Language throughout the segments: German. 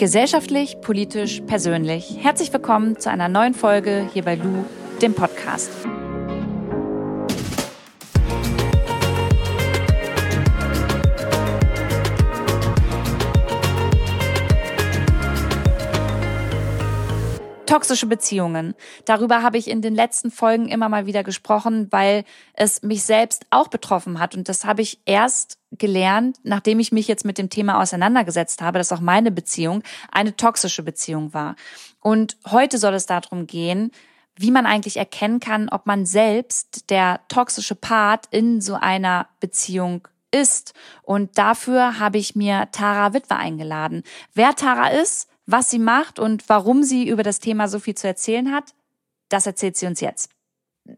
Gesellschaftlich, politisch, persönlich. Herzlich willkommen zu einer neuen Folge hier bei Lu, dem Podcast. Toxische Beziehungen. Darüber habe ich in den letzten Folgen immer mal wieder gesprochen, weil es mich selbst auch betroffen hat. Und das habe ich erst gelernt, nachdem ich mich jetzt mit dem Thema auseinandergesetzt habe, dass auch meine Beziehung eine toxische Beziehung war. Und heute soll es darum gehen, wie man eigentlich erkennen kann, ob man selbst der toxische Part in so einer Beziehung ist. Und dafür habe ich mir Tara Witwer eingeladen. Wer Tara ist, was sie macht und warum sie über das Thema so viel zu erzählen hat, das erzählt sie uns jetzt.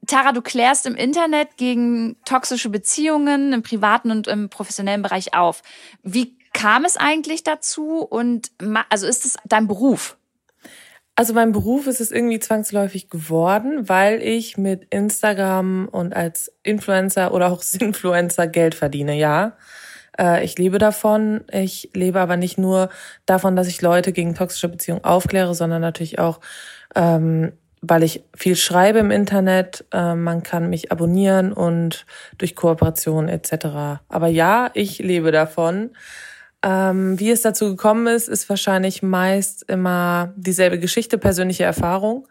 Tara, du klärst im Internet gegen toxische Beziehungen im privaten und im professionellen Bereich auf. Wie kam es eigentlich dazu und also ist es dein Beruf? Also mein Beruf ist es irgendwie zwangsläufig geworden, weil ich mit Instagram und als Influencer oder auch Sinfluencer Geld verdiene, ja. Äh, ich lebe davon. Ich lebe aber nicht nur davon, dass ich Leute gegen toxische Beziehungen aufkläre, sondern natürlich auch, ähm, weil ich viel schreibe im Internet. Äh, man kann mich abonnieren und durch Kooperation etc. Aber ja, ich lebe davon. Ähm, wie es dazu gekommen ist, ist wahrscheinlich meist immer dieselbe Geschichte, persönliche Erfahrung.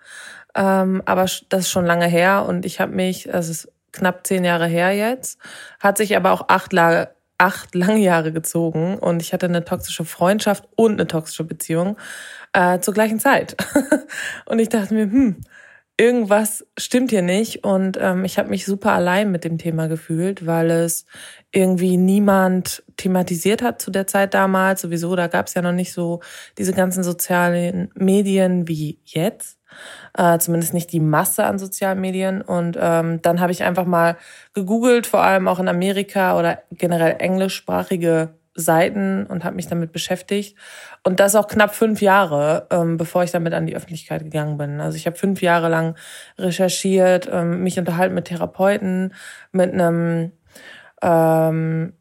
Ähm, aber das ist schon lange her und ich habe mich, das ist knapp zehn Jahre her jetzt, hat sich aber auch acht acht lange Jahre gezogen und ich hatte eine toxische Freundschaft und eine toxische Beziehung äh, zur gleichen Zeit. und ich dachte mir, hm, irgendwas stimmt hier nicht und ähm, ich habe mich super allein mit dem Thema gefühlt, weil es irgendwie niemand thematisiert hat zu der Zeit damals. Sowieso, da gab es ja noch nicht so diese ganzen sozialen Medien wie jetzt äh, zumindest nicht die Masse an sozialen Medien. Und ähm, dann habe ich einfach mal gegoogelt, vor allem auch in Amerika oder generell englischsprachige Seiten und habe mich damit beschäftigt. Und das auch knapp fünf Jahre, ähm, bevor ich damit an die Öffentlichkeit gegangen bin. Also ich habe fünf Jahre lang recherchiert, ähm, mich unterhalten mit Therapeuten, mit einem ähm,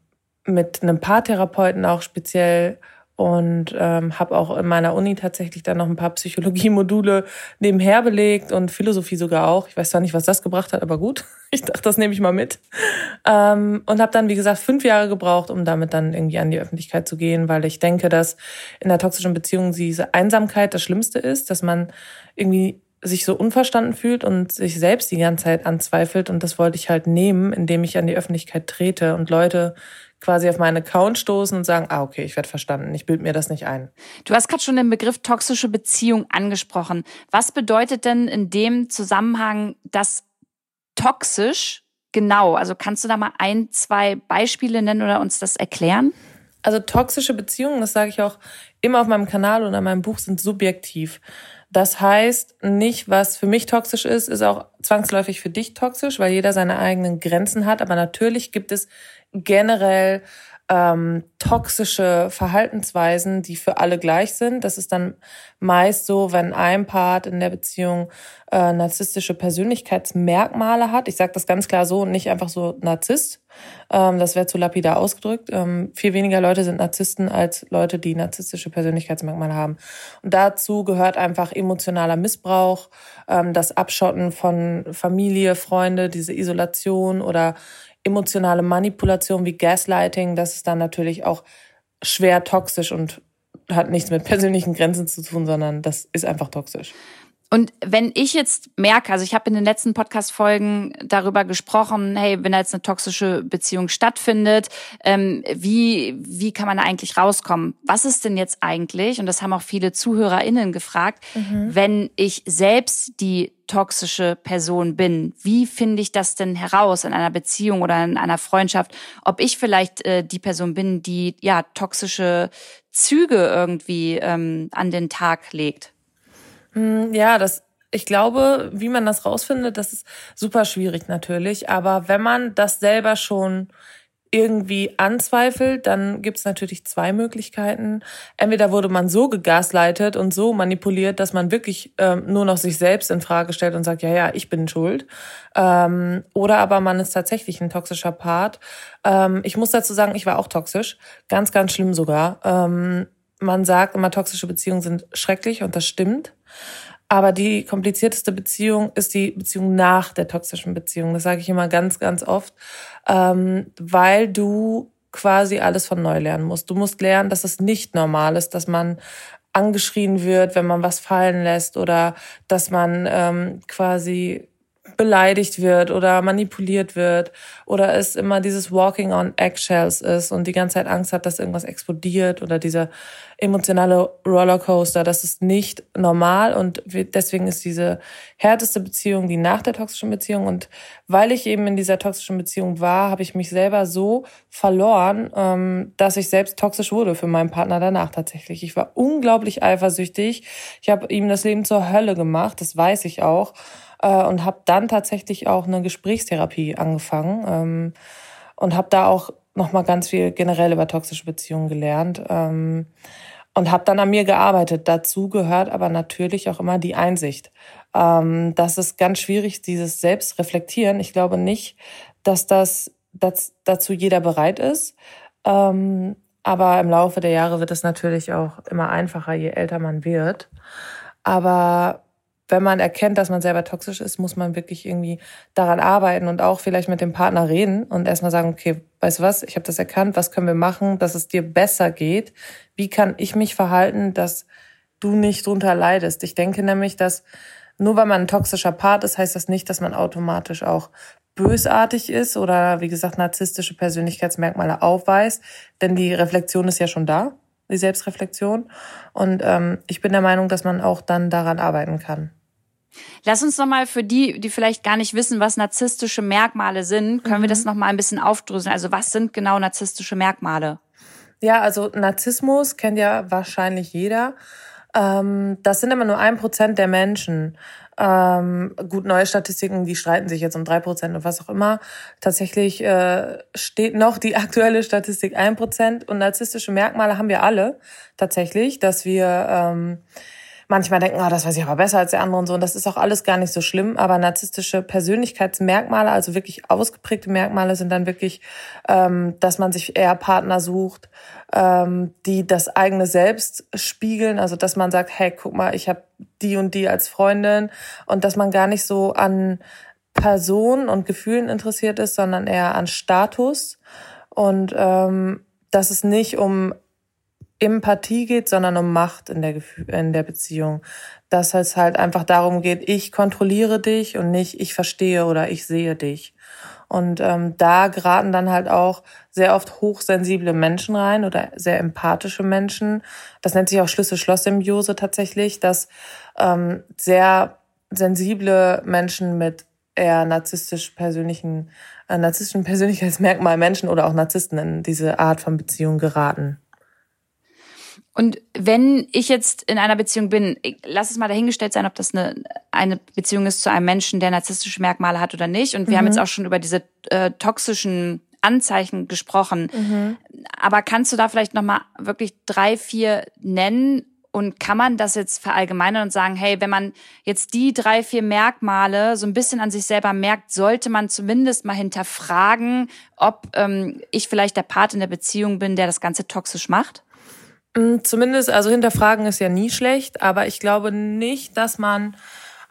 mit einem Paartherapeuten auch speziell und ähm, habe auch in meiner Uni tatsächlich dann noch ein paar Psychologie-Module nebenher belegt und Philosophie sogar auch. Ich weiß zwar nicht, was das gebracht hat, aber gut. Ich dachte, das nehme ich mal mit. Ähm, und habe dann, wie gesagt, fünf Jahre gebraucht, um damit dann irgendwie an die Öffentlichkeit zu gehen, weil ich denke, dass in der toxischen Beziehung diese Einsamkeit das Schlimmste ist, dass man irgendwie sich so unverstanden fühlt und sich selbst die ganze Zeit anzweifelt. Und das wollte ich halt nehmen, indem ich an die Öffentlichkeit trete und Leute quasi auf meinen Account stoßen und sagen, ah, okay, ich werde verstanden, ich bilde mir das nicht ein. Du hast gerade schon den Begriff toxische Beziehung angesprochen. Was bedeutet denn in dem Zusammenhang das toxisch genau? Also kannst du da mal ein, zwei Beispiele nennen oder uns das erklären? Also toxische Beziehungen, das sage ich auch immer auf meinem Kanal oder in meinem Buch, sind subjektiv. Das heißt, nicht was für mich toxisch ist, ist auch zwangsläufig für dich toxisch, weil jeder seine eigenen Grenzen hat. Aber natürlich gibt es generell ähm, toxische Verhaltensweisen, die für alle gleich sind. Das ist dann meist so, wenn ein Part in der Beziehung äh, narzisstische Persönlichkeitsmerkmale hat. Ich sage das ganz klar so und nicht einfach so Narzisst. Ähm, das wäre zu lapidar ausgedrückt. Ähm, viel weniger Leute sind Narzissten als Leute, die narzisstische Persönlichkeitsmerkmale haben. Und dazu gehört einfach emotionaler Missbrauch, ähm, das Abschotten von Familie, Freunde, diese Isolation oder emotionale Manipulation wie Gaslighting, das ist dann natürlich auch schwer toxisch und hat nichts mit persönlichen Grenzen zu tun, sondern das ist einfach toxisch. Und wenn ich jetzt merke, also ich habe in den letzten Podcast-Folgen darüber gesprochen, hey, wenn da jetzt eine toxische Beziehung stattfindet, ähm, wie, wie kann man da eigentlich rauskommen? Was ist denn jetzt eigentlich, und das haben auch viele ZuhörerInnen gefragt, mhm. wenn ich selbst die toxische Person bin? Wie finde ich das denn heraus in einer Beziehung oder in einer Freundschaft? Ob ich vielleicht äh, die Person bin, die ja toxische Züge irgendwie ähm, an den Tag legt? Hm, ja, das, ich glaube, wie man das rausfindet, das ist super schwierig natürlich. Aber wenn man das selber schon irgendwie anzweifelt, dann gibt es natürlich zwei Möglichkeiten. Entweder wurde man so gegasleitet und so manipuliert, dass man wirklich ähm, nur noch sich selbst in Frage stellt und sagt, ja, ja, ich bin schuld. Ähm, oder aber man ist tatsächlich ein toxischer Part. Ähm, ich muss dazu sagen, ich war auch toxisch, ganz, ganz schlimm sogar. Ähm, man sagt immer, toxische Beziehungen sind schrecklich und das stimmt. Aber die komplizierteste Beziehung ist die Beziehung nach der toxischen Beziehung. Das sage ich immer ganz, ganz oft, ähm, weil du quasi alles von neu lernen musst. Du musst lernen, dass es nicht normal ist, dass man angeschrien wird, wenn man was fallen lässt oder dass man ähm, quasi beleidigt wird oder manipuliert wird oder es immer dieses Walking on Eggshells ist und die ganze Zeit Angst hat, dass irgendwas explodiert oder dieser emotionale Rollercoaster, das ist nicht normal und deswegen ist diese härteste Beziehung die nach der toxischen Beziehung und weil ich eben in dieser toxischen Beziehung war, habe ich mich selber so verloren, ähm, dass ich selbst toxisch wurde für meinen Partner danach tatsächlich. Ich war unglaublich eifersüchtig, ich habe ihm das Leben zur Hölle gemacht, das weiß ich auch äh, und habe dann tatsächlich auch eine Gesprächstherapie angefangen ähm, und habe da auch noch mal ganz viel generell über toxische Beziehungen gelernt ähm, und habe dann an mir gearbeitet. Dazu gehört aber natürlich auch immer die Einsicht. Ähm, das ist ganz schwierig, dieses Selbstreflektieren. Ich glaube nicht, dass das dass dazu jeder bereit ist. Ähm, aber im Laufe der Jahre wird es natürlich auch immer einfacher, je älter man wird. Aber wenn man erkennt, dass man selber toxisch ist, muss man wirklich irgendwie daran arbeiten und auch vielleicht mit dem Partner reden und erstmal sagen, okay, weißt du was, ich habe das erkannt, was können wir machen, dass es dir besser geht? Wie kann ich mich verhalten, dass du nicht drunter leidest? Ich denke nämlich, dass nur weil man ein toxischer Part ist, heißt das nicht, dass man automatisch auch bösartig ist oder wie gesagt narzisstische Persönlichkeitsmerkmale aufweist, denn die Reflexion ist ja schon da, die Selbstreflexion. Und ähm, ich bin der Meinung, dass man auch dann daran arbeiten kann. Lass uns noch mal für die, die vielleicht gar nicht wissen, was narzisstische Merkmale sind, können mhm. wir das noch mal ein bisschen aufdröseln. Also was sind genau narzisstische Merkmale? Ja, also Narzissmus kennt ja wahrscheinlich jeder. Ähm, das sind immer nur ein Prozent der Menschen. Ähm, gut, neue Statistiken, die streiten sich jetzt um drei Prozent und was auch immer. Tatsächlich äh, steht noch die aktuelle Statistik ein Prozent und narzisstische Merkmale haben wir alle tatsächlich, dass wir ähm, manchmal denken, ah, das weiß ich aber besser als der andere und so. Und das ist auch alles gar nicht so schlimm. Aber narzisstische Persönlichkeitsmerkmale, also wirklich ausgeprägte Merkmale, sind dann wirklich, ähm, dass man sich eher Partner sucht, ähm, die das eigene Selbst spiegeln. Also dass man sagt, hey, guck mal, ich habe die und die als Freundin und dass man gar nicht so an Personen und Gefühlen interessiert ist, sondern eher an Status. Und ähm, dass es nicht um Empathie geht, sondern um Macht in der, in der Beziehung. Dass es halt einfach darum geht, ich kontrolliere dich und nicht ich verstehe oder ich sehe dich. Und ähm, da geraten dann halt auch sehr oft hochsensible Menschen rein oder sehr empathische Menschen. Das nennt sich auch Schlüssel-Schloss-Symbiose tatsächlich, dass ähm, sehr sensible Menschen mit eher narzisstisch persönlichen, äh, narzisstischen Persönlichkeitsmerkmal Menschen oder auch Narzissten in diese Art von Beziehung geraten. Und wenn ich jetzt in einer Beziehung bin, lass es mal dahingestellt sein, ob das eine, eine Beziehung ist zu einem Menschen, der narzisstische Merkmale hat oder nicht. Und wir mhm. haben jetzt auch schon über diese äh, toxischen Anzeichen gesprochen. Mhm. Aber kannst du da vielleicht nochmal wirklich drei, vier nennen? Und kann man das jetzt verallgemeinern und sagen, hey, wenn man jetzt die drei, vier Merkmale so ein bisschen an sich selber merkt, sollte man zumindest mal hinterfragen, ob ähm, ich vielleicht der Part in der Beziehung bin, der das Ganze toxisch macht? Mm, zumindest, also hinterfragen ist ja nie schlecht, aber ich glaube nicht, dass man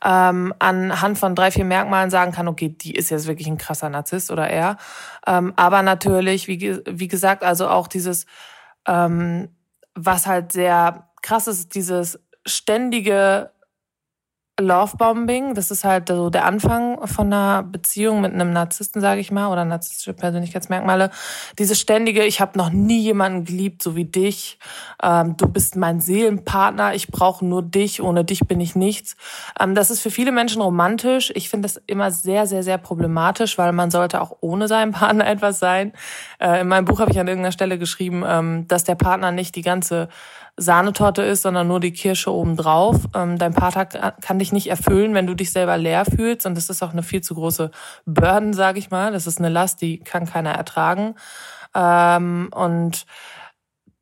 ähm, anhand von drei, vier Merkmalen sagen kann, okay, die ist jetzt wirklich ein krasser Narzisst oder er. Ähm, aber natürlich, wie, wie gesagt, also auch dieses, ähm, was halt sehr krass ist, dieses ständige Lovebombing, das ist halt so der Anfang von einer Beziehung mit einem Narzissten, sage ich mal, oder narzisstische Persönlichkeitsmerkmale. Diese ständige, ich habe noch nie jemanden geliebt, so wie dich. Ähm, du bist mein Seelenpartner, ich brauche nur dich, ohne dich bin ich nichts. Ähm, das ist für viele Menschen romantisch. Ich finde das immer sehr, sehr, sehr problematisch, weil man sollte auch ohne seinen Partner etwas sein. Äh, in meinem Buch habe ich an irgendeiner Stelle geschrieben, ähm, dass der Partner nicht die ganze Sahnetorte ist, sondern nur die Kirsche obendrauf. Ähm, dein Partner kann dich nicht erfüllen, wenn du dich selber leer fühlst. Und das ist auch eine viel zu große Burden, sage ich mal. Das ist eine Last, die kann keiner ertragen. Ähm, und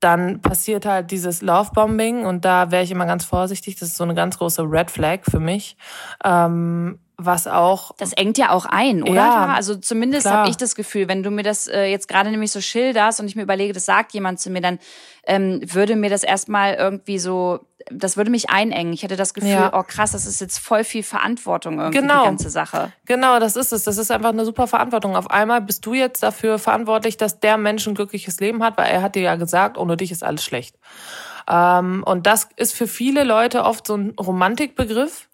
dann passiert halt dieses Lovebombing und da wäre ich immer ganz vorsichtig. Das ist so eine ganz große Red Flag für mich. Ähm, was auch. Das engt ja auch ein, oder? Ja, also zumindest habe ich das Gefühl, wenn du mir das äh, jetzt gerade nämlich so schilderst und ich mir überlege, das sagt jemand zu mir, dann ähm, würde mir das erstmal irgendwie so, das würde mich einengen. Ich hätte das Gefühl, ja. oh krass, das ist jetzt voll viel Verantwortung irgendwie, genau. die ganze Sache. Genau, das ist es. Das ist einfach eine super Verantwortung. Auf einmal bist du jetzt dafür verantwortlich, dass der Mensch ein glückliches Leben hat, weil er hat dir ja gesagt, ohne dich ist alles schlecht. Ähm, und das ist für viele Leute oft so ein Romantikbegriff,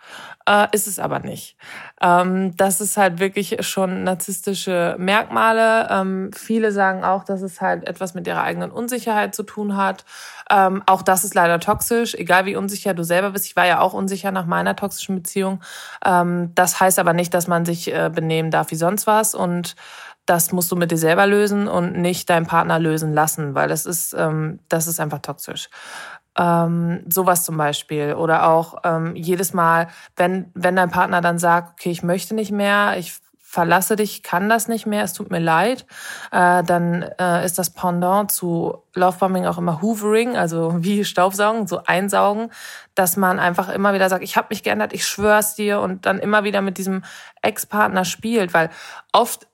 äh, ist es aber nicht. Ähm, das ist halt wirklich schon narzisstische Merkmale. Ähm, viele sagen auch, dass es halt etwas mit ihrer eigenen Unsicherheit zu tun hat. Ähm, auch das ist leider toxisch, egal wie unsicher du selber bist. Ich war ja auch unsicher nach meiner toxischen Beziehung. Ähm, das heißt aber nicht, dass man sich äh, benehmen darf wie sonst was und das musst du mit dir selber lösen und nicht deinen Partner lösen lassen, weil das ist, ähm, das ist einfach toxisch. Ähm, sowas zum Beispiel. Oder auch ähm, jedes Mal, wenn, wenn dein Partner dann sagt, okay, ich möchte nicht mehr, ich verlasse dich, kann das nicht mehr, es tut mir leid, äh, dann äh, ist das Pendant zu Lovebombing auch immer Hoovering, also wie Staubsaugen, so einsaugen, dass man einfach immer wieder sagt, ich habe mich geändert, ich schwör's dir und dann immer wieder mit diesem Ex-Partner spielt, weil oft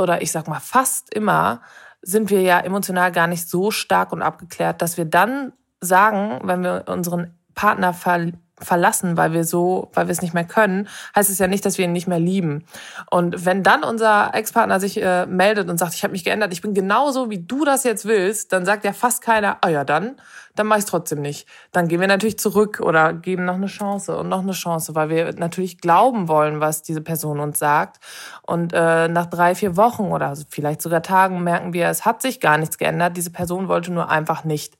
oder ich sag mal fast immer sind wir ja emotional gar nicht so stark und abgeklärt, dass wir dann sagen, wenn wir unseren Partner ver verlassen, weil wir so, weil wir es nicht mehr können, heißt es ja nicht, dass wir ihn nicht mehr lieben. Und wenn dann unser Ex-Partner sich äh, meldet und sagt, ich habe mich geändert, ich bin genauso, wie du das jetzt willst, dann sagt ja fast keiner, ah ja, dann dann mache ich trotzdem nicht. Dann gehen wir natürlich zurück oder geben noch eine Chance und noch eine Chance, weil wir natürlich glauben wollen, was diese Person uns sagt. Und äh, nach drei, vier Wochen oder vielleicht sogar Tagen merken wir, es hat sich gar nichts geändert. Diese Person wollte nur einfach nicht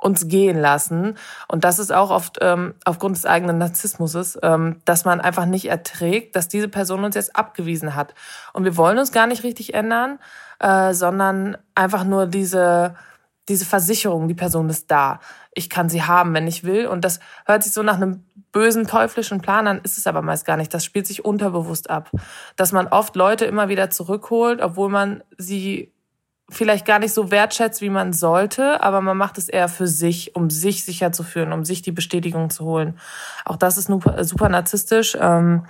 uns gehen lassen. Und das ist auch oft ähm, aufgrund des eigenen Narzissmuses, ähm, dass man einfach nicht erträgt, dass diese Person uns jetzt abgewiesen hat. Und wir wollen uns gar nicht richtig ändern, äh, sondern einfach nur diese diese Versicherung, die Person ist da. Ich kann sie haben, wenn ich will. Und das hört sich so nach einem bösen, teuflischen Plan an, ist es aber meist gar nicht. Das spielt sich unterbewusst ab. Dass man oft Leute immer wieder zurückholt, obwohl man sie vielleicht gar nicht so wertschätzt, wie man sollte, aber man macht es eher für sich, um sich sicher zu fühlen, um sich die Bestätigung zu holen. Auch das ist super narzisstisch. Ähm,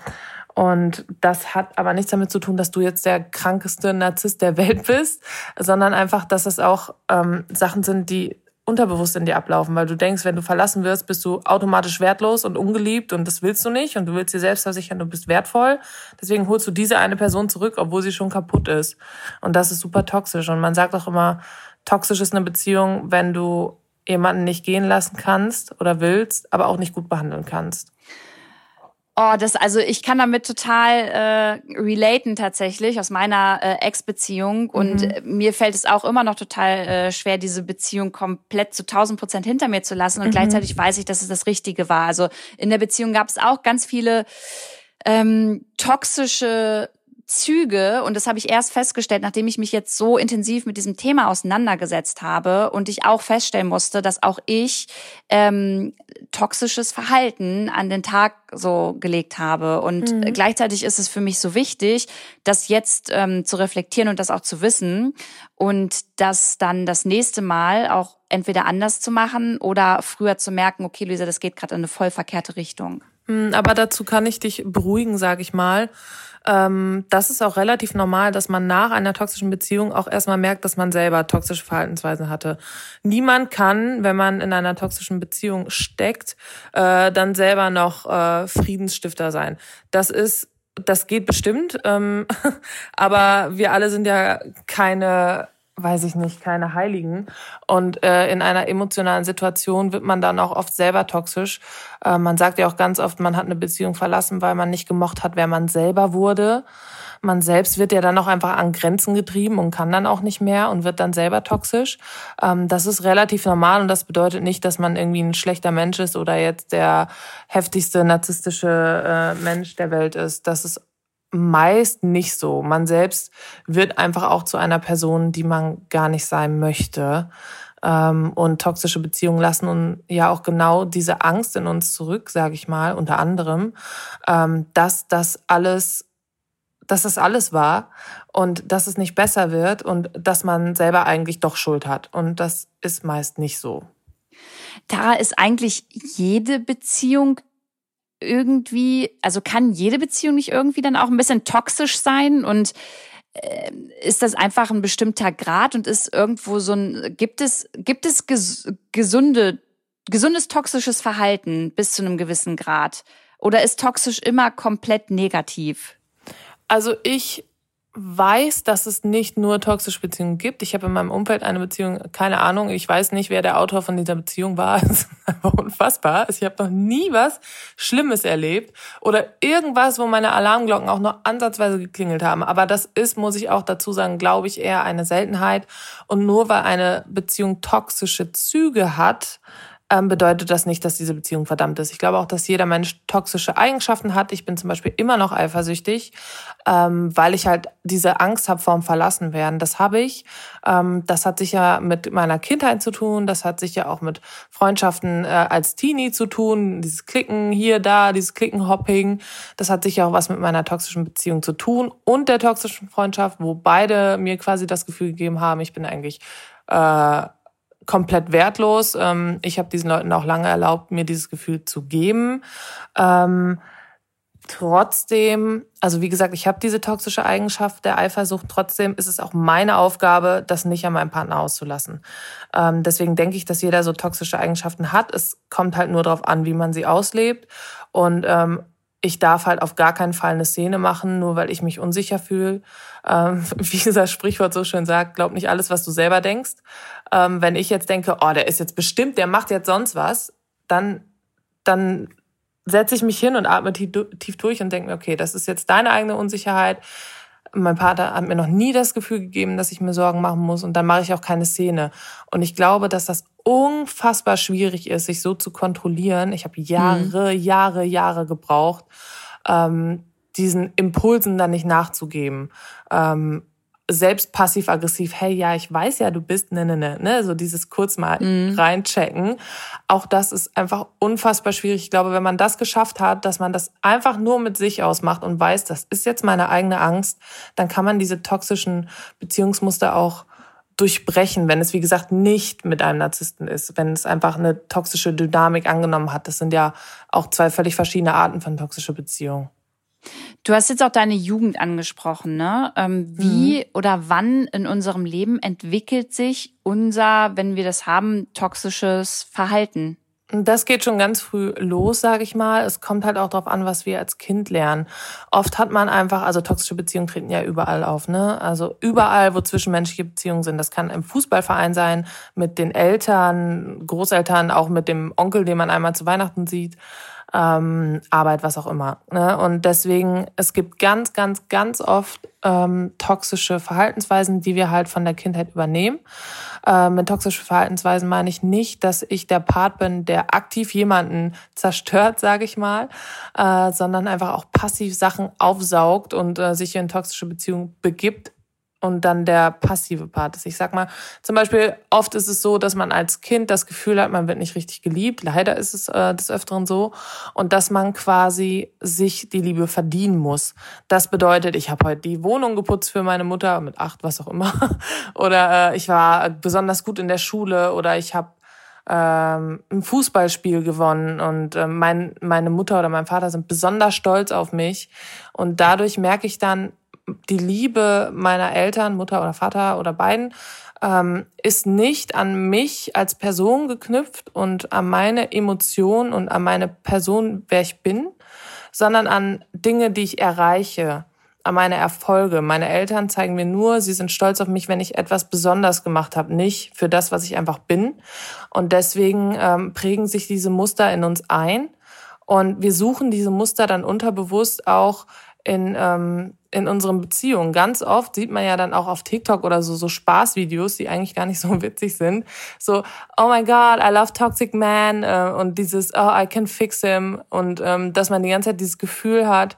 und das hat aber nichts damit zu tun, dass du jetzt der krankeste Narzisst der Welt bist, sondern einfach, dass es auch ähm, Sachen sind, die unterbewusst in dir ablaufen, weil du denkst, wenn du verlassen wirst, bist du automatisch wertlos und ungeliebt und das willst du nicht und du willst dir selbst versichern, du bist wertvoll. Deswegen holst du diese eine Person zurück, obwohl sie schon kaputt ist. Und das ist super toxisch. Und man sagt auch immer, toxisch ist eine Beziehung, wenn du jemanden nicht gehen lassen kannst oder willst, aber auch nicht gut behandeln kannst. Oh, das, also ich kann damit total äh, relaten tatsächlich aus meiner äh, Ex-Beziehung. Und mhm. Äh, mir fällt es auch immer noch total äh, schwer, diese Beziehung komplett zu 1000 Prozent hinter mir zu lassen. Und mhm. gleichzeitig weiß ich, dass es das Richtige war. Also in der Beziehung gab es auch ganz viele ähm, toxische Züge, und das habe ich erst festgestellt, nachdem ich mich jetzt so intensiv mit diesem Thema auseinandergesetzt habe und ich auch feststellen musste, dass auch ich ähm, toxisches Verhalten an den Tag so gelegt habe. Und mhm. gleichzeitig ist es für mich so wichtig, das jetzt ähm, zu reflektieren und das auch zu wissen und das dann das nächste Mal auch entweder anders zu machen oder früher zu merken, okay, Luisa, das geht gerade in eine voll verkehrte Richtung. Mhm, aber dazu kann ich dich beruhigen, sage ich mal ähm, das ist auch relativ normal, dass man nach einer toxischen Beziehung auch erstmal merkt, dass man selber toxische Verhaltensweisen hatte. Niemand kann, wenn man in einer toxischen Beziehung steckt, äh, dann selber noch äh, Friedensstifter sein. Das ist das geht bestimmt, ähm, aber wir alle sind ja keine weiß ich nicht, keine Heiligen. Und äh, in einer emotionalen Situation wird man dann auch oft selber toxisch. Äh, man sagt ja auch ganz oft, man hat eine Beziehung verlassen, weil man nicht gemocht hat, wer man selber wurde. Man selbst wird ja dann auch einfach an Grenzen getrieben und kann dann auch nicht mehr und wird dann selber toxisch. Ähm, das ist relativ normal und das bedeutet nicht, dass man irgendwie ein schlechter Mensch ist oder jetzt der heftigste narzisstische äh, Mensch der Welt ist. Das ist meist nicht so. Man selbst wird einfach auch zu einer Person, die man gar nicht sein möchte. Ähm, und toxische Beziehungen lassen und ja auch genau diese Angst in uns zurück, sage ich mal, unter anderem, ähm, dass das alles dass das alles war und dass es nicht besser wird und dass man selber eigentlich doch Schuld hat. Und das ist meist nicht so. Da ist eigentlich jede Beziehung irgendwie, also kann jede Beziehung nicht irgendwie dann auch ein bisschen toxisch sein und äh, ist das einfach ein bestimmter Grad und ist irgendwo so ein, gibt es, gibt es ges gesunde, gesundes toxisches Verhalten bis zu einem gewissen Grad? Oder ist toxisch immer komplett negativ? Also ich weiß, dass es nicht nur toxische Beziehungen gibt. Ich habe in meinem Umfeld eine Beziehung, keine Ahnung, ich weiß nicht, wer der Autor von dieser Beziehung war. Es ist einfach unfassbar. Ich habe noch nie was Schlimmes erlebt oder irgendwas, wo meine Alarmglocken auch nur ansatzweise geklingelt haben. Aber das ist, muss ich auch dazu sagen, glaube ich, eher eine Seltenheit. Und nur weil eine Beziehung toxische Züge hat, bedeutet das nicht, dass diese Beziehung verdammt ist. Ich glaube auch, dass jeder Mensch toxische Eigenschaften hat. Ich bin zum Beispiel immer noch eifersüchtig, ähm, weil ich halt diese Angst habe vorm Verlassenwerden. Das habe ich. Ähm, das hat sicher mit meiner Kindheit zu tun. Das hat sicher auch mit Freundschaften äh, als Teenie zu tun. Dieses Klicken hier, da, dieses Klickenhopping. Das hat sicher auch was mit meiner toxischen Beziehung zu tun und der toxischen Freundschaft, wo beide mir quasi das Gefühl gegeben haben, ich bin eigentlich äh, komplett wertlos. Ähm, ich habe diesen Leuten auch lange erlaubt, mir dieses Gefühl zu geben. Ähm, trotzdem, also wie gesagt, ich habe diese toxische Eigenschaft der Eifersucht. Trotzdem ist es auch meine Aufgabe, das nicht an meinem Partner auszulassen. Ähm, deswegen denke ich, dass jeder so toxische Eigenschaften hat. Es kommt halt nur darauf an, wie man sie auslebt. Und ähm, ich darf halt auf gar keinen Fall eine Szene machen, nur weil ich mich unsicher fühle. Ähm, wie dieser Sprichwort so schön sagt, glaub nicht alles, was du selber denkst. Ähm, wenn ich jetzt denke, oh, der ist jetzt bestimmt, der macht jetzt sonst was, dann, dann setze ich mich hin und atme tief, tief durch und denke mir, okay, das ist jetzt deine eigene Unsicherheit. Mein Vater hat mir noch nie das Gefühl gegeben, dass ich mir Sorgen machen muss und dann mache ich auch keine Szene. Und ich glaube, dass das unfassbar schwierig ist, sich so zu kontrollieren. Ich habe Jahre, mhm. Jahre, Jahre gebraucht, ähm, diesen Impulsen dann nicht nachzugeben. Ähm, selbst passiv-aggressiv, hey, ja, ich weiß ja, du bist, ne, ne, ne, ne, so dieses kurz mal mhm. reinchecken. Auch das ist einfach unfassbar schwierig. Ich glaube, wenn man das geschafft hat, dass man das einfach nur mit sich ausmacht und weiß, das ist jetzt meine eigene Angst, dann kann man diese toxischen Beziehungsmuster auch durchbrechen, wenn es, wie gesagt, nicht mit einem Narzissten ist, wenn es einfach eine toxische Dynamik angenommen hat. Das sind ja auch zwei völlig verschiedene Arten von toxischer Beziehung. Du hast jetzt auch deine Jugend angesprochen, ne? Ähm, wie mhm. oder wann in unserem Leben entwickelt sich unser, wenn wir das haben, toxisches Verhalten? Das geht schon ganz früh los, sage ich mal. Es kommt halt auch darauf an, was wir als Kind lernen. Oft hat man einfach, also toxische Beziehungen treten ja überall auf, ne? Also überall, wo zwischenmenschliche Beziehungen sind. Das kann im Fußballverein sein, mit den Eltern, Großeltern, auch mit dem Onkel, den man einmal zu Weihnachten sieht ähm, Arbeit, was auch immer. Ne? Und deswegen, es gibt ganz, ganz, ganz oft ähm, toxische Verhaltensweisen, die wir halt von der Kindheit übernehmen. Ähm, mit toxischen Verhaltensweisen meine ich nicht, dass ich der Part bin, der aktiv jemanden zerstört, sage ich mal, äh, sondern einfach auch passiv Sachen aufsaugt und äh, sich in toxische Beziehungen begibt, und dann der passive Part ist. Ich sag mal, zum Beispiel, oft ist es so, dass man als Kind das Gefühl hat, man wird nicht richtig geliebt. Leider ist es äh, des Öfteren so. Und dass man quasi sich die Liebe verdienen muss. Das bedeutet, ich habe heute die Wohnung geputzt für meine Mutter, mit acht, was auch immer. oder äh, ich war besonders gut in der Schule oder ich habe ähm, ein Fußballspiel gewonnen und äh, mein, meine Mutter oder mein Vater sind besonders stolz auf mich. Und dadurch merke ich dann, die Liebe meiner Eltern, Mutter oder Vater oder beiden, ähm, ist nicht an mich als Person geknüpft und an meine Emotionen und an meine Person, wer ich bin, sondern an Dinge, die ich erreiche, an meine Erfolge. Meine Eltern zeigen mir nur, sie sind stolz auf mich, wenn ich etwas besonders gemacht habe, nicht für das, was ich einfach bin. Und deswegen ähm, prägen sich diese Muster in uns ein. Und wir suchen diese Muster dann unterbewusst auch in, ähm, in unseren Beziehungen. Ganz oft sieht man ja dann auch auf TikTok oder so, so Spaßvideos, die eigentlich gar nicht so witzig sind. So, oh my God, I love toxic man äh, und dieses, oh, I can fix him und ähm, dass man die ganze Zeit dieses Gefühl hat,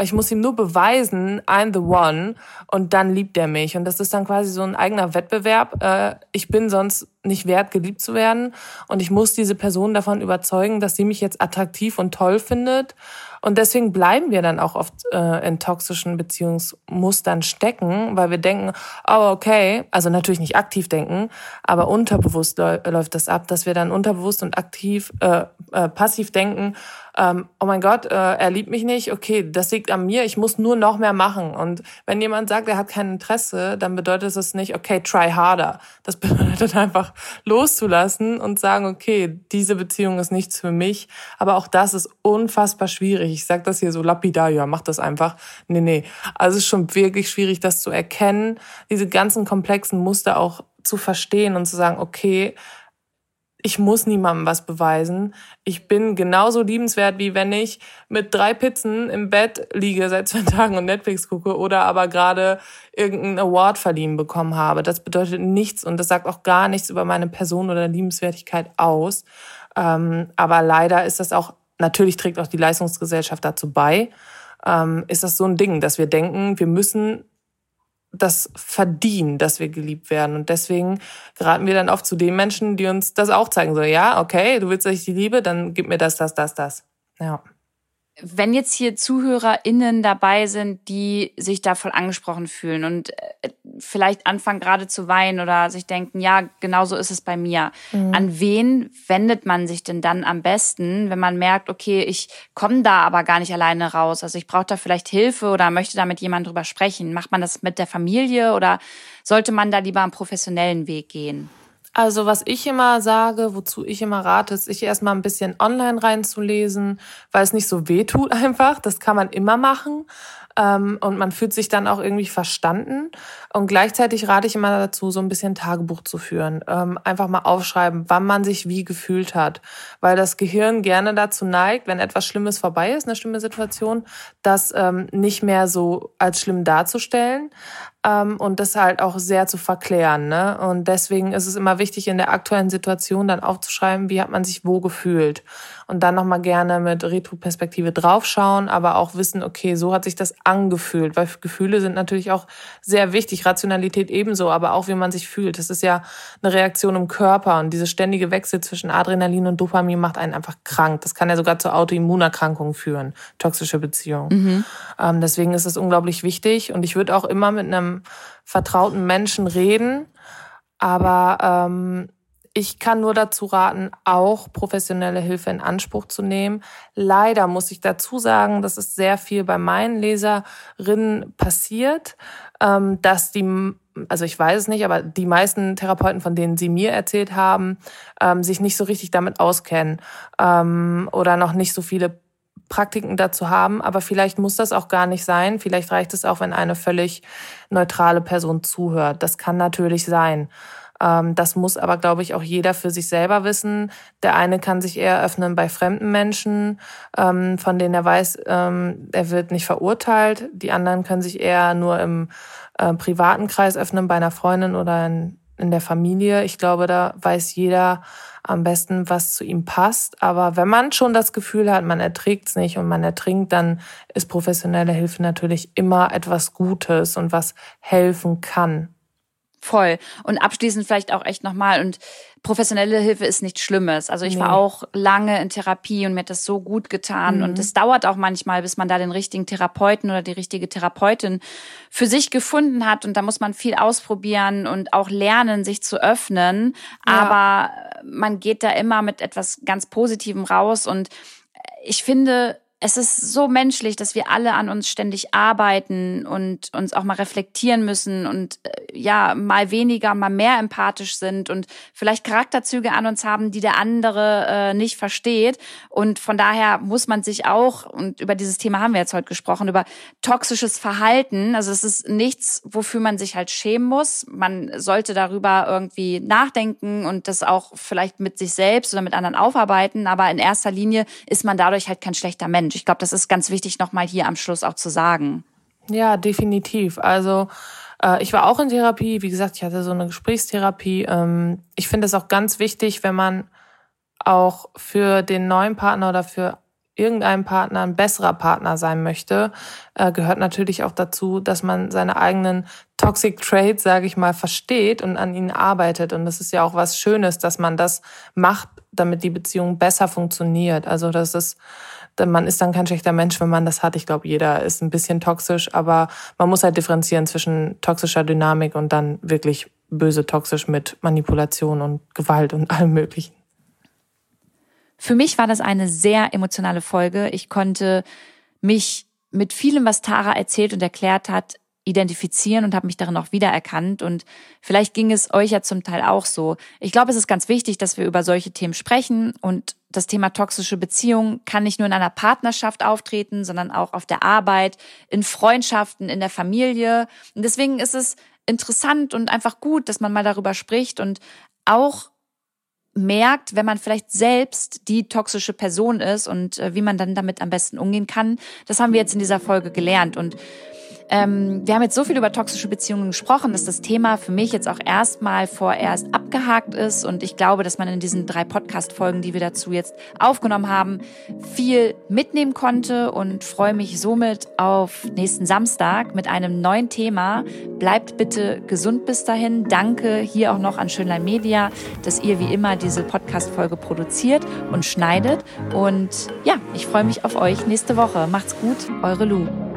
ich muss ihm nur beweisen, I'm the one und dann liebt er mich. Und das ist dann quasi so ein eigener Wettbewerb. Äh, ich bin sonst nicht wert, geliebt zu werden. Und ich muss diese Person davon überzeugen, dass sie mich jetzt attraktiv und toll findet. Und deswegen bleiben wir dann auch oft äh, in toxischen Beziehungsmustern stecken, weil wir denken, oh okay, also natürlich nicht aktiv denken, aber unterbewusst läuft das ab, dass wir dann unterbewusst und aktiv, äh, äh, passiv denken, ähm, oh mein Gott, äh, er liebt mich nicht, okay, das liegt an mir, ich muss nur noch mehr machen. Und wenn jemand sagt, er hat kein Interesse, dann bedeutet es nicht, okay, try harder. Das bedeutet einfach loszulassen und sagen, okay, diese Beziehung ist nichts für mich. Aber auch das ist unfassbar schwierig. Ich sage das hier so lapidar, ja, mach das einfach. Nee, nee. Also es ist schon wirklich schwierig, das zu erkennen, diese ganzen komplexen Muster auch zu verstehen und zu sagen, okay, ich muss niemandem was beweisen. Ich bin genauso liebenswert, wie wenn ich mit drei Pizzen im Bett liege seit zwei Tagen und Netflix gucke oder aber gerade irgendeinen Award verliehen bekommen habe. Das bedeutet nichts und das sagt auch gar nichts über meine Person oder Liebenswertigkeit aus. Ähm, aber leider ist das auch, natürlich trägt auch die Leistungsgesellschaft dazu bei, ähm, ist das so ein Ding, dass wir denken, wir müssen das verdienen, dass wir geliebt werden. Und deswegen geraten wir dann oft zu den Menschen, die uns das auch zeigen. So, ja, okay, du willst, dass ich die liebe, dann gib mir das, das, das, das. Ja wenn jetzt hier ZuhörerInnen dabei sind, die sich da voll angesprochen fühlen und äh, vielleicht anfangen gerade zu weinen oder sich denken, ja, genau so ist es bei mir. Mhm. An wen wendet man sich denn dann am besten, wenn man merkt, okay, ich komme da aber gar nicht alleine raus. Also ich brauche da vielleicht Hilfe oder möchte da mit jemandem drüber sprechen. Macht man das mit der Familie oder sollte man da lieber einen professionellen Weg gehen? Also was ich immer sage, wozu ich immer rate, ist, sich erstmal ein bisschen online reinzulesen, weil es nicht so weh tut einfach. Das kann man immer machen ähm, und man fühlt sich dann auch irgendwie verstanden. Und gleichzeitig rate ich immer dazu, so ein bisschen Tagebuch zu führen. Ähm, einfach mal aufschreiben, wann man sich wie gefühlt hat. Weil das Gehirn gerne dazu neigt, wenn etwas Schlimmes vorbei ist, eine schlimme Situation, das ähm, nicht mehr so als schlimm darzustellen ähm, und das halt auch sehr zu verklären. Ne? Und deswegen ist es immer wichtig, in der aktuellen Situation dann aufzuschreiben, wie hat man sich wo gefühlt. Und dann nochmal gerne mit Retroperspektive draufschauen, aber auch wissen, okay, so hat sich das angefühlt, weil Gefühle sind natürlich auch sehr wichtig, Rationalität ebenso, aber auch wie man sich fühlt. Das ist ja eine Reaktion im Körper und diese ständige Wechsel zwischen Adrenalin und Dopamin macht einen einfach krank. Das kann ja sogar zu Autoimmunerkrankungen führen, toxische Beziehungen. Mhm. Ähm, deswegen ist es unglaublich wichtig und ich würde auch immer mit einem vertrauten Menschen reden. Aber ähm, ich kann nur dazu raten, auch professionelle Hilfe in Anspruch zu nehmen. Leider muss ich dazu sagen, dass es sehr viel bei meinen Leserinnen passiert, ähm, dass die also ich weiß es nicht, aber die meisten Therapeuten, von denen sie mir erzählt haben, ähm, sich nicht so richtig damit auskennen ähm, oder noch nicht so viele Praktiken dazu haben, aber vielleicht muss das auch gar nicht sein. Vielleicht reicht es auch, wenn eine völlig neutrale Person zuhört. Das kann natürlich sein. Ähm, das muss aber, glaube ich, auch jeder für sich selber wissen. Der eine kann sich eher öffnen bei fremden Menschen, ähm, von denen er weiß, ähm, er wird nicht verurteilt. Die anderen können sich eher nur im äh, privaten Kreis öffnen, bei einer Freundin oder in, in der Familie. Ich glaube, da weiß jeder, am besten, was zu ihm passt. Aber wenn man schon das Gefühl hat, man erträgt es nicht und man ertrinkt, dann ist professionelle Hilfe natürlich immer etwas Gutes und was helfen kann. Voll. Und abschließend vielleicht auch echt nochmal und professionelle Hilfe ist nichts Schlimmes. Also ich nee. war auch lange in Therapie und mir hat das so gut getan. Mhm. Und es dauert auch manchmal, bis man da den richtigen Therapeuten oder die richtige Therapeutin für sich gefunden hat. Und da muss man viel ausprobieren und auch lernen, sich zu öffnen. Ja. Aber man geht da immer mit etwas ganz Positivem raus. Und ich finde, es ist so menschlich, dass wir alle an uns ständig arbeiten und uns auch mal reflektieren müssen und äh, ja, mal weniger, mal mehr empathisch sind und vielleicht Charakterzüge an uns haben, die der andere äh, nicht versteht. Und von daher muss man sich auch, und über dieses Thema haben wir jetzt heute gesprochen, über toxisches Verhalten. Also es ist nichts, wofür man sich halt schämen muss. Man sollte darüber irgendwie nachdenken und das auch vielleicht mit sich selbst oder mit anderen aufarbeiten. Aber in erster Linie ist man dadurch halt kein schlechter Mensch. Mensch. Ich glaube, das ist ganz wichtig, nochmal hier am Schluss auch zu sagen. Ja, definitiv. Also äh, ich war auch in Therapie. Wie gesagt, ich hatte so eine Gesprächstherapie. Ähm, ich finde es auch ganz wichtig, wenn man auch für den neuen Partner oder für irgendeinem Partner ein besserer Partner sein möchte, äh, gehört natürlich auch dazu, dass man seine eigenen Toxic Traits, sage ich mal, versteht und an ihnen arbeitet. Und das ist ja auch was Schönes, dass man das macht, damit die Beziehung besser funktioniert. Also das ist, man ist dann kein schlechter Mensch, wenn man das hat. Ich glaube, jeder ist ein bisschen toxisch, aber man muss halt differenzieren zwischen toxischer Dynamik und dann wirklich böse toxisch mit Manipulation und Gewalt und allem Möglichen. Für mich war das eine sehr emotionale Folge. Ich konnte mich mit vielem, was Tara erzählt und erklärt hat, identifizieren und habe mich darin auch wiedererkannt. Und vielleicht ging es euch ja zum Teil auch so. Ich glaube, es ist ganz wichtig, dass wir über solche Themen sprechen. Und das Thema toxische Beziehung kann nicht nur in einer Partnerschaft auftreten, sondern auch auf der Arbeit, in Freundschaften, in der Familie. Und deswegen ist es interessant und einfach gut, dass man mal darüber spricht und auch merkt, wenn man vielleicht selbst die toxische Person ist und äh, wie man dann damit am besten umgehen kann. Das haben wir jetzt in dieser Folge gelernt und ähm, wir haben jetzt so viel über toxische Beziehungen gesprochen, dass das Thema für mich jetzt auch erstmal vorerst abgehakt ist. Und ich glaube, dass man in diesen drei Podcast-Folgen, die wir dazu jetzt aufgenommen haben, viel mitnehmen konnte und freue mich somit auf nächsten Samstag mit einem neuen Thema. Bleibt bitte gesund bis dahin. Danke hier auch noch an Schönlein Media, dass ihr wie immer diese Podcast-Folge produziert und schneidet. Und ja, ich freue mich auf euch nächste Woche. Macht's gut, eure Lu.